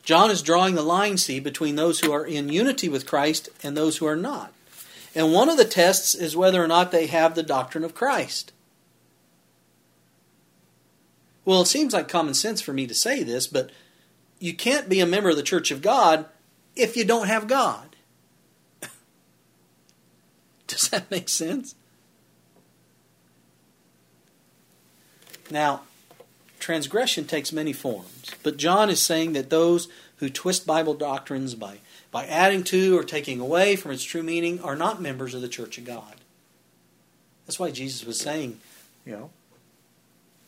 John is drawing the line, see, between those who are in unity with Christ and those who are not. And one of the tests is whether or not they have the doctrine of Christ. Well, it seems like common sense for me to say this, but you can't be a member of the Church of God if you don't have God. Does that make sense? Now, transgression takes many forms, but John is saying that those who twist Bible doctrines by, by adding to or taking away from its true meaning are not members of the Church of God. That's why Jesus was saying, you know,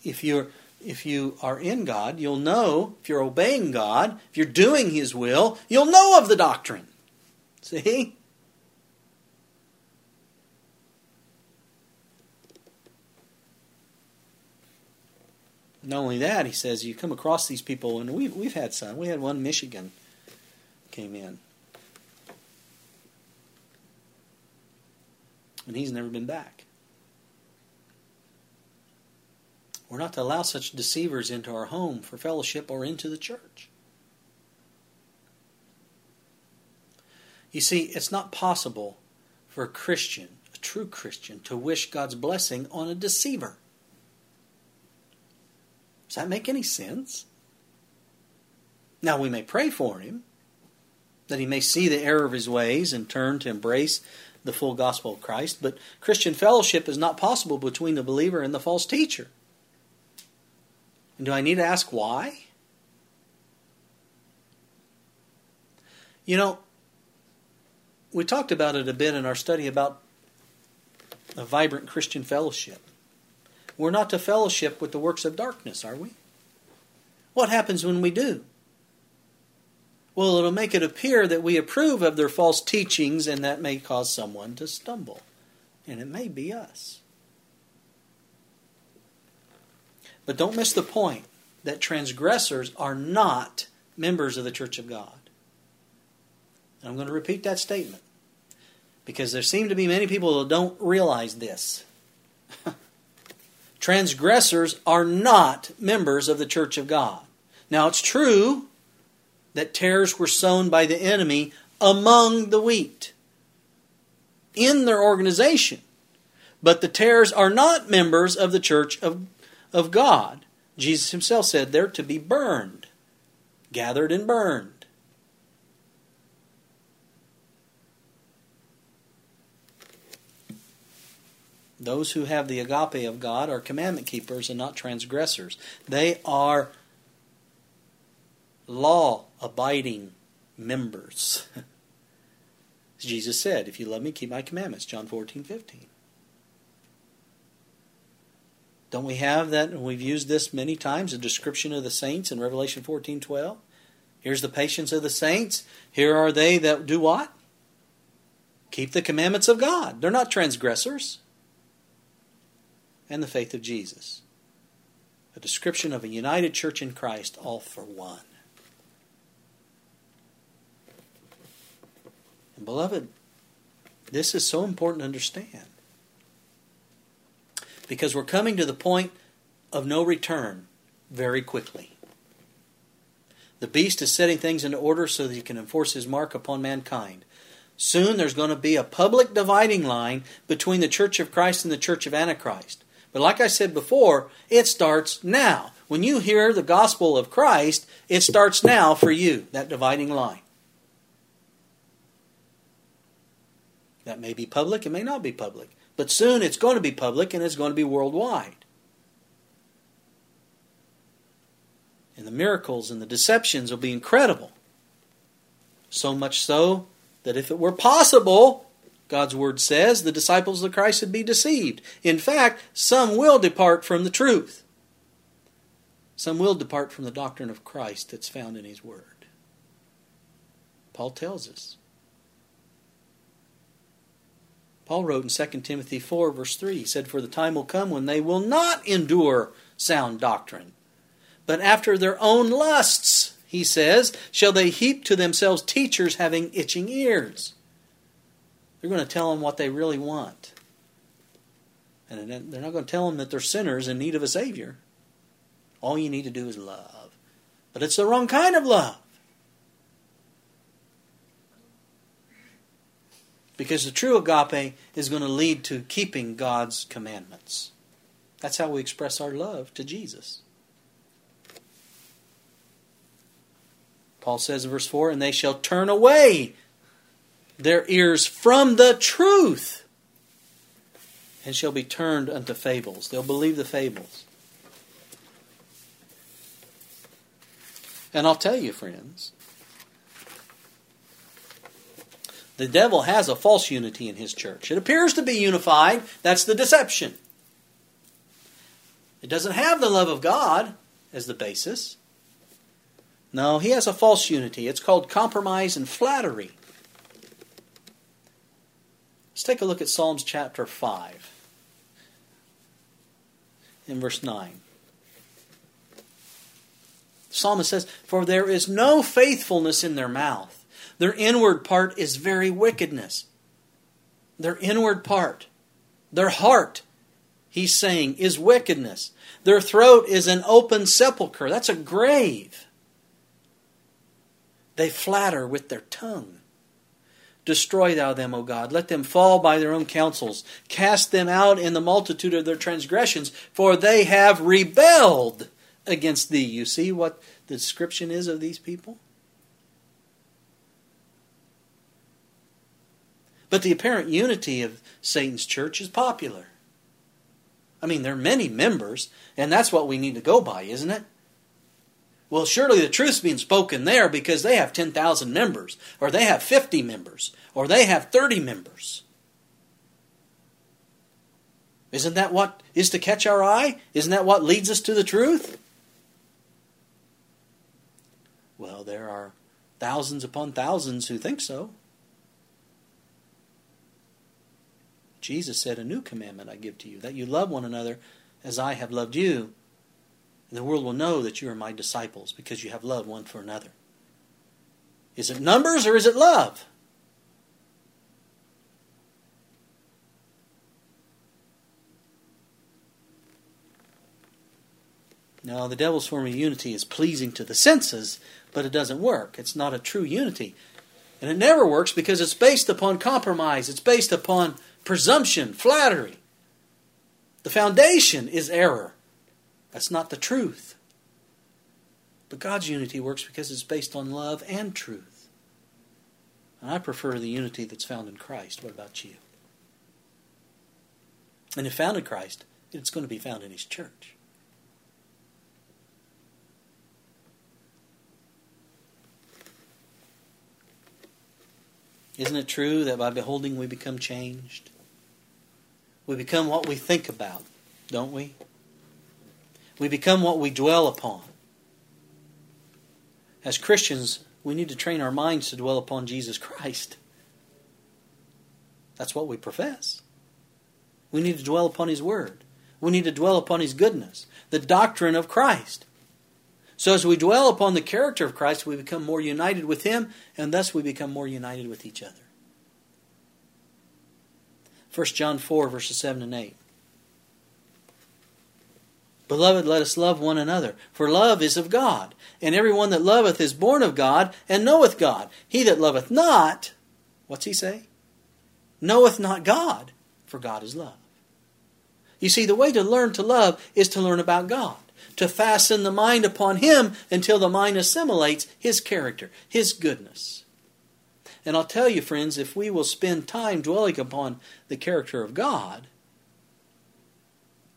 if you're if you are in God, you'll know, if you're obeying God, if you're doing His will, you'll know of the doctrine. See? Not only that, he says, you come across these people, and we've, we've had some. We had one Michigan came in. And he's never been back. We're not to allow such deceivers into our home for fellowship or into the church. You see, it's not possible for a Christian, a true Christian, to wish God's blessing on a deceiver. Does that make any sense? Now, we may pray for him, that he may see the error of his ways and turn to embrace the full gospel of Christ, but Christian fellowship is not possible between the believer and the false teacher. And do I need to ask why? You know, we talked about it a bit in our study about a vibrant Christian fellowship. We're not to fellowship with the works of darkness, are we? What happens when we do? Well, it'll make it appear that we approve of their false teachings, and that may cause someone to stumble. And it may be us. But don't miss the point that transgressors are not members of the church of God. And I'm going to repeat that statement because there seem to be many people that don't realize this. transgressors are not members of the church of God. Now, it's true that tares were sown by the enemy among the wheat in their organization, but the tares are not members of the church of of God. Jesus himself said they're to be burned, gathered and burned. Those who have the agape of God are commandment keepers and not transgressors. They are law abiding members. Jesus said, If you love me, keep my commandments. John 14, 15. Don't we have that? And we've used this many times, a description of the saints in Revelation 14 12. Here's the patience of the saints. Here are they that do what? Keep the commandments of God. They're not transgressors. And the faith of Jesus. A description of a united church in Christ, all for one. And beloved, this is so important to understand because we're coming to the point of no return very quickly. The beast is setting things into order so that he can enforce his mark upon mankind. Soon there's going to be a public dividing line between the Church of Christ and the Church of Antichrist. But like I said before, it starts now. When you hear the gospel of Christ, it starts now for you, that dividing line. That may be public, it may not be public. But soon it's going to be public and it's going to be worldwide. And the miracles and the deceptions will be incredible. So much so that if it were possible, God's word says, the disciples of Christ would be deceived. In fact, some will depart from the truth. Some will depart from the doctrine of Christ that's found in His Word. Paul tells us. Paul wrote in 2 Timothy 4, verse 3, he said, For the time will come when they will not endure sound doctrine, but after their own lusts, he says, shall they heap to themselves teachers having itching ears. They're going to tell them what they really want. And they're not going to tell them that they're sinners in need of a Savior. All you need to do is love. But it's the wrong kind of love. Because the true agape is going to lead to keeping God's commandments. That's how we express our love to Jesus. Paul says in verse 4 And they shall turn away their ears from the truth and shall be turned unto fables. They'll believe the fables. And I'll tell you, friends, the devil has a false unity in his church. It appears to be unified. That's the deception. It doesn't have the love of God as the basis. No, he has a false unity. It's called compromise and flattery. Let's take a look at Psalms chapter 5 in verse 9. The psalmist says, For there is no faithfulness in their mouth. Their inward part is very wickedness. Their inward part, their heart, he's saying, is wickedness. Their throat is an open sepulchre. That's a grave. They flatter with their tongue. Destroy thou them, O God. Let them fall by their own counsels. Cast them out in the multitude of their transgressions, for they have rebelled against thee. You see what the description is of these people? But the apparent unity of Satan's church is popular. I mean, there are many members, and that's what we need to go by, isn't it? Well, surely the truth's being spoken there because they have 10,000 members, or they have 50 members, or they have 30 members. Isn't that what is to catch our eye? Isn't that what leads us to the truth? Well, there are thousands upon thousands who think so. Jesus said, A new commandment I give to you, that you love one another as I have loved you. And the world will know that you are my disciples because you have love one for another. Is it numbers or is it love? Now, the devil's form of unity is pleasing to the senses, but it doesn't work. It's not a true unity. And it never works because it's based upon compromise, it's based upon presumption, flattery. The foundation is error. That's not the truth. But God's unity works because it's based on love and truth. And I prefer the unity that's found in Christ. What about you? And if found in Christ, it's going to be found in His church. Isn't it true that by beholding we become changed? We become what we think about, don't we? We become what we dwell upon. As Christians, we need to train our minds to dwell upon Jesus Christ. That's what we profess. We need to dwell upon His Word. We need to dwell upon His goodness, the doctrine of Christ. So as we dwell upon the character of Christ, we become more united with Him, and thus we become more united with each other. 1 John 4, verses 7 and 8. Beloved, let us love one another, for love is of God. And every one that loveth is born of God, and knoweth God. He that loveth not, what's he say? Knoweth not God, for God is love. You see, the way to learn to love is to learn about God, to fasten the mind upon Him until the mind assimilates His character, His goodness. And I'll tell you, friends, if we will spend time dwelling upon the character of God,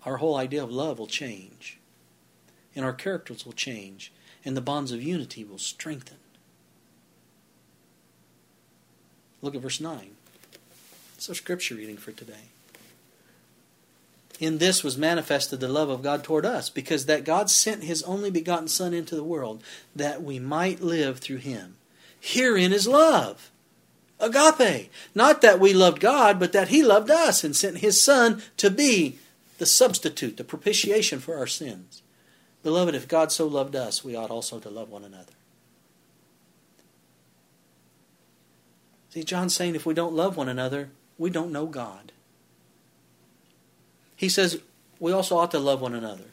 our whole idea of love will change. And our characters will change. and the bonds of unity will strengthen. Look at verse 9. It's scripture reading for today. In this was manifested the love of God toward us, because that God sent his only begotten Son into the world, that we might live through him. Herein is love. Agape. Not that we loved God, but that he loved us and sent his Son to be the substitute, the propitiation for our sins. Beloved, if God so loved us, we ought also to love one another. See, John's saying if we don't love one another, we don't know God. He says we also ought to love one another.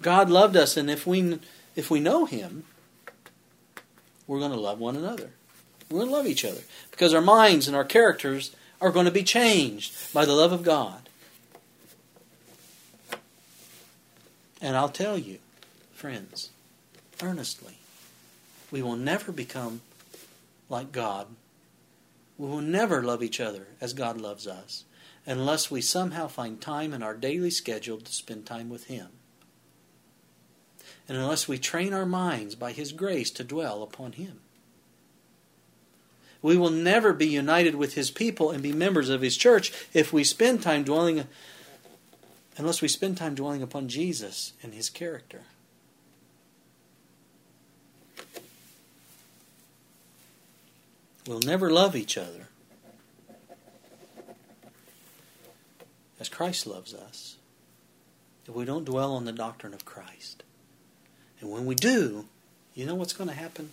God loved us, and if we if we know Him, we're going to love one another. We're going to love each other because our minds and our characters are going to be changed by the love of God. And I'll tell you, friends, earnestly, we will never become like God we will never love each other as God loves us unless we somehow find time in our daily schedule to spend time with Him. And unless we train our minds by His grace to dwell upon Him. We will never be united with His people and be members of His church if we spend time dwelling, unless we spend time dwelling upon Jesus and His character. We'll never love each other as Christ loves us if we don't dwell on the doctrine of Christ. And when we do, you know what's going to happen?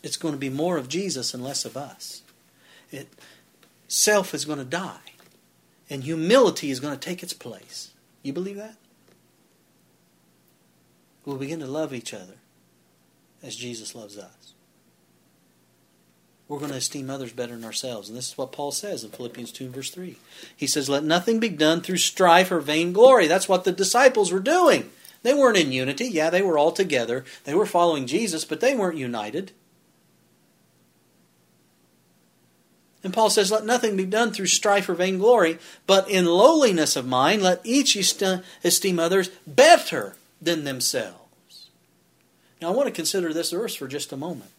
It's going to be more of Jesus and less of us. It, self is going to die, and humility is going to take its place. You believe that? We'll begin to love each other as Jesus loves us we're going to esteem others better than ourselves. And this is what Paul says in Philippians 2, verse 3. He says, Let nothing be done through strife or vainglory. That's what the disciples were doing. They weren't in unity. Yeah, they were all together. They were following Jesus, but they weren't united. And Paul says, Let nothing be done through strife or vainglory, but in lowliness of mind, let each esteem others better than themselves. Now, I want to consider this verse for just a moment.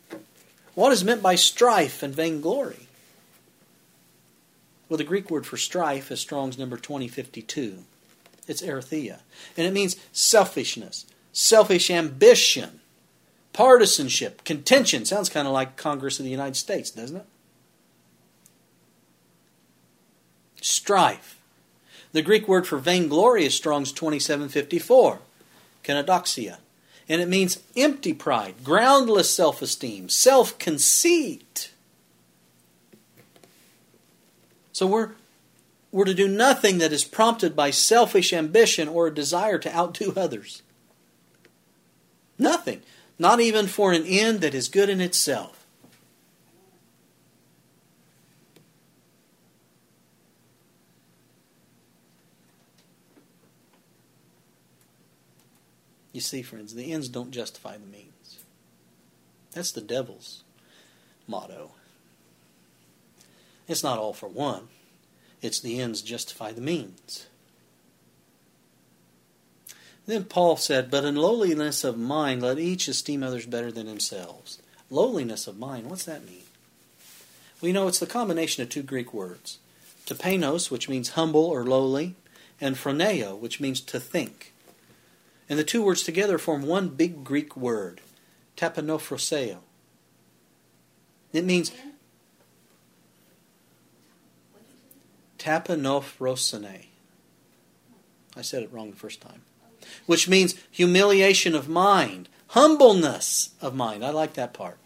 What is meant by strife and vainglory? Well, the Greek word for strife is Strong's number 2052. It's eritheia. And it means selfishness, selfish ambition, partisanship, contention. Sounds kind of like Congress of the United States, doesn't it? Strife. The Greek word for vainglory is Strong's 2754, kenodoxia and it means empty pride, groundless self esteem, self conceit. So we're, we're to do nothing that is prompted by selfish ambition or a desire to outdo others. Nothing. Not even for an end that is good in itself. You see, friends, the ends don't justify the means. That's the devil's motto. It's not all for one, it's the ends justify the means. Then Paul said, But in lowliness of mind, let each esteem others better than themselves. Lowliness of mind, what's that mean? We know, it's the combination of two Greek words. Tapenos, which means humble or lowly, and phroneo, which means to think. And the two words together form one big Greek word, tapinophroseo. It means tapinophrosene. I said it wrong the first time. Which means humiliation of mind, humbleness of mind. I like that part.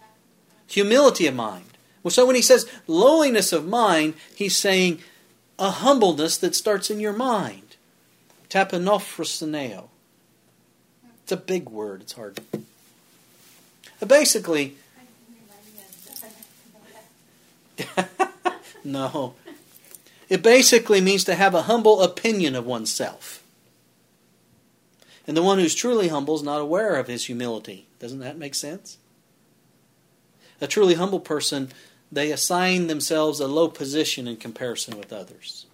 Humility of mind. Well, so when he says lowliness of mind, he's saying a humbleness that starts in your mind. Tapinophrosneo. It's a big word. It's hard. Basically, no. It basically means to have a humble opinion of oneself. And the one who's truly humble is not aware of his humility. Doesn't that make sense? A truly humble person, they assign themselves a low position in comparison with others.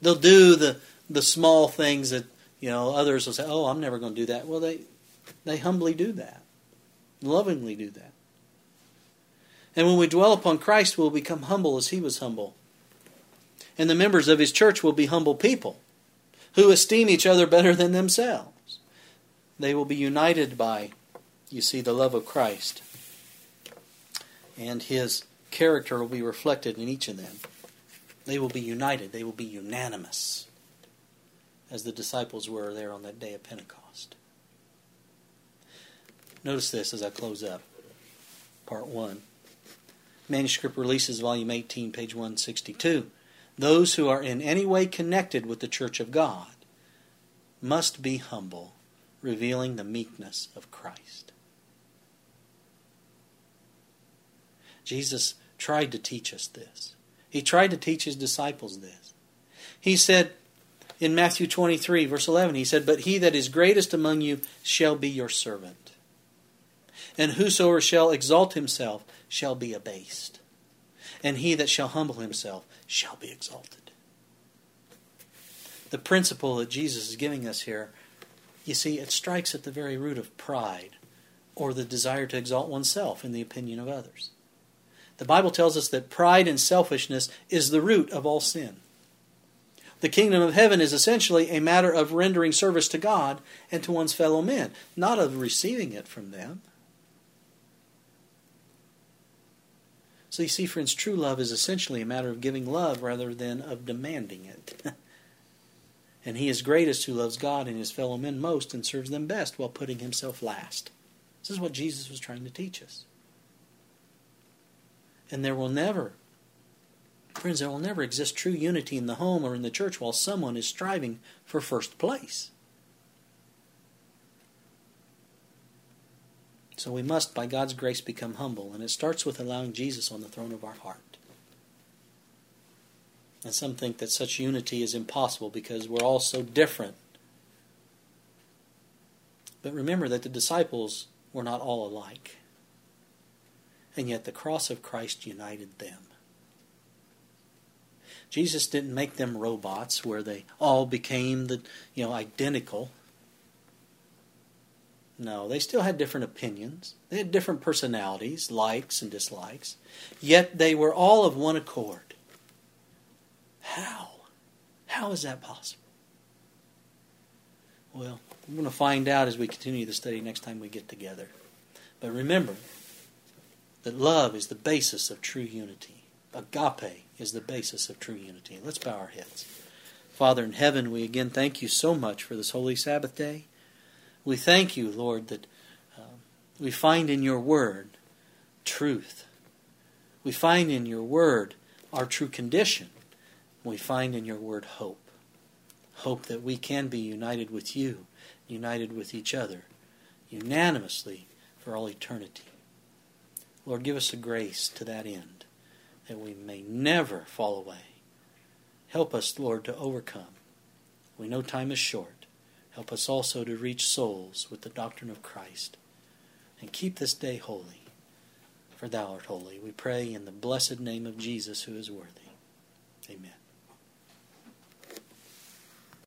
They'll do the, the small things that you know, others will say, "Oh, I'm never going to do that." Well, they They humbly do that, lovingly do that. And when we dwell upon Christ, we'll become humble as he was humble. And the members of his church will be humble people who esteem each other better than themselves. They will be united by, you see, the love of Christ. And his character will be reflected in each of them. They will be united, they will be unanimous, as the disciples were there on that day of Pentecost. Notice this as I close up. Part 1. Manuscript Releases, Volume 18, page 162. Those who are in any way connected with the Church of God must be humble, revealing the meekness of Christ. Jesus tried to teach us this. He tried to teach his disciples this. He said in Matthew 23, verse 11, he said, But he that is greatest among you shall be your servant. And whosoever shall exalt himself shall be abased. And he that shall humble himself shall be exalted. The principle that Jesus is giving us here, you see, it strikes at the very root of pride or the desire to exalt oneself in the opinion of others. The Bible tells us that pride and selfishness is the root of all sin. The kingdom of heaven is essentially a matter of rendering service to God and to one's fellow men, not of receiving it from them. So you see, friends, true love is essentially a matter of giving love rather than of demanding it. and he is greatest who loves God and his fellow men most and serves them best while putting himself last. This is what Jesus was trying to teach us. And there will never, friends, there will never exist true unity in the home or in the church while someone is striving for first place. So we must, by God's grace, become humble, and it starts with allowing Jesus on the throne of our heart. And some think that such unity is impossible because we're all so different. But remember that the disciples were not all alike and yet the cross of Christ united them. Jesus didn't make them robots where they all became the you know identical. No, they still had different opinions. They had different personalities, likes and dislikes. Yet they were all of one accord. How? How is that possible? Well, we're going to find out as we continue the study next time we get together. But remember, that love is the basis of true unity. Agape is the basis of true unity. Let's bow our heads. Father in heaven, we again thank you so much for this holy Sabbath day. We thank you, Lord, that uh, we find in your word truth. We find in your word our true condition. We find in your word hope. Hope that we can be united with you, united with each other, unanimously for all eternity. Lord, give us a grace to that end, that we may never fall away. Help us, Lord, to overcome. We know time is short. Help us also to reach souls with the doctrine of Christ. And keep this day holy, for thou art holy. We pray in the blessed name of Jesus, who is worthy. Amen.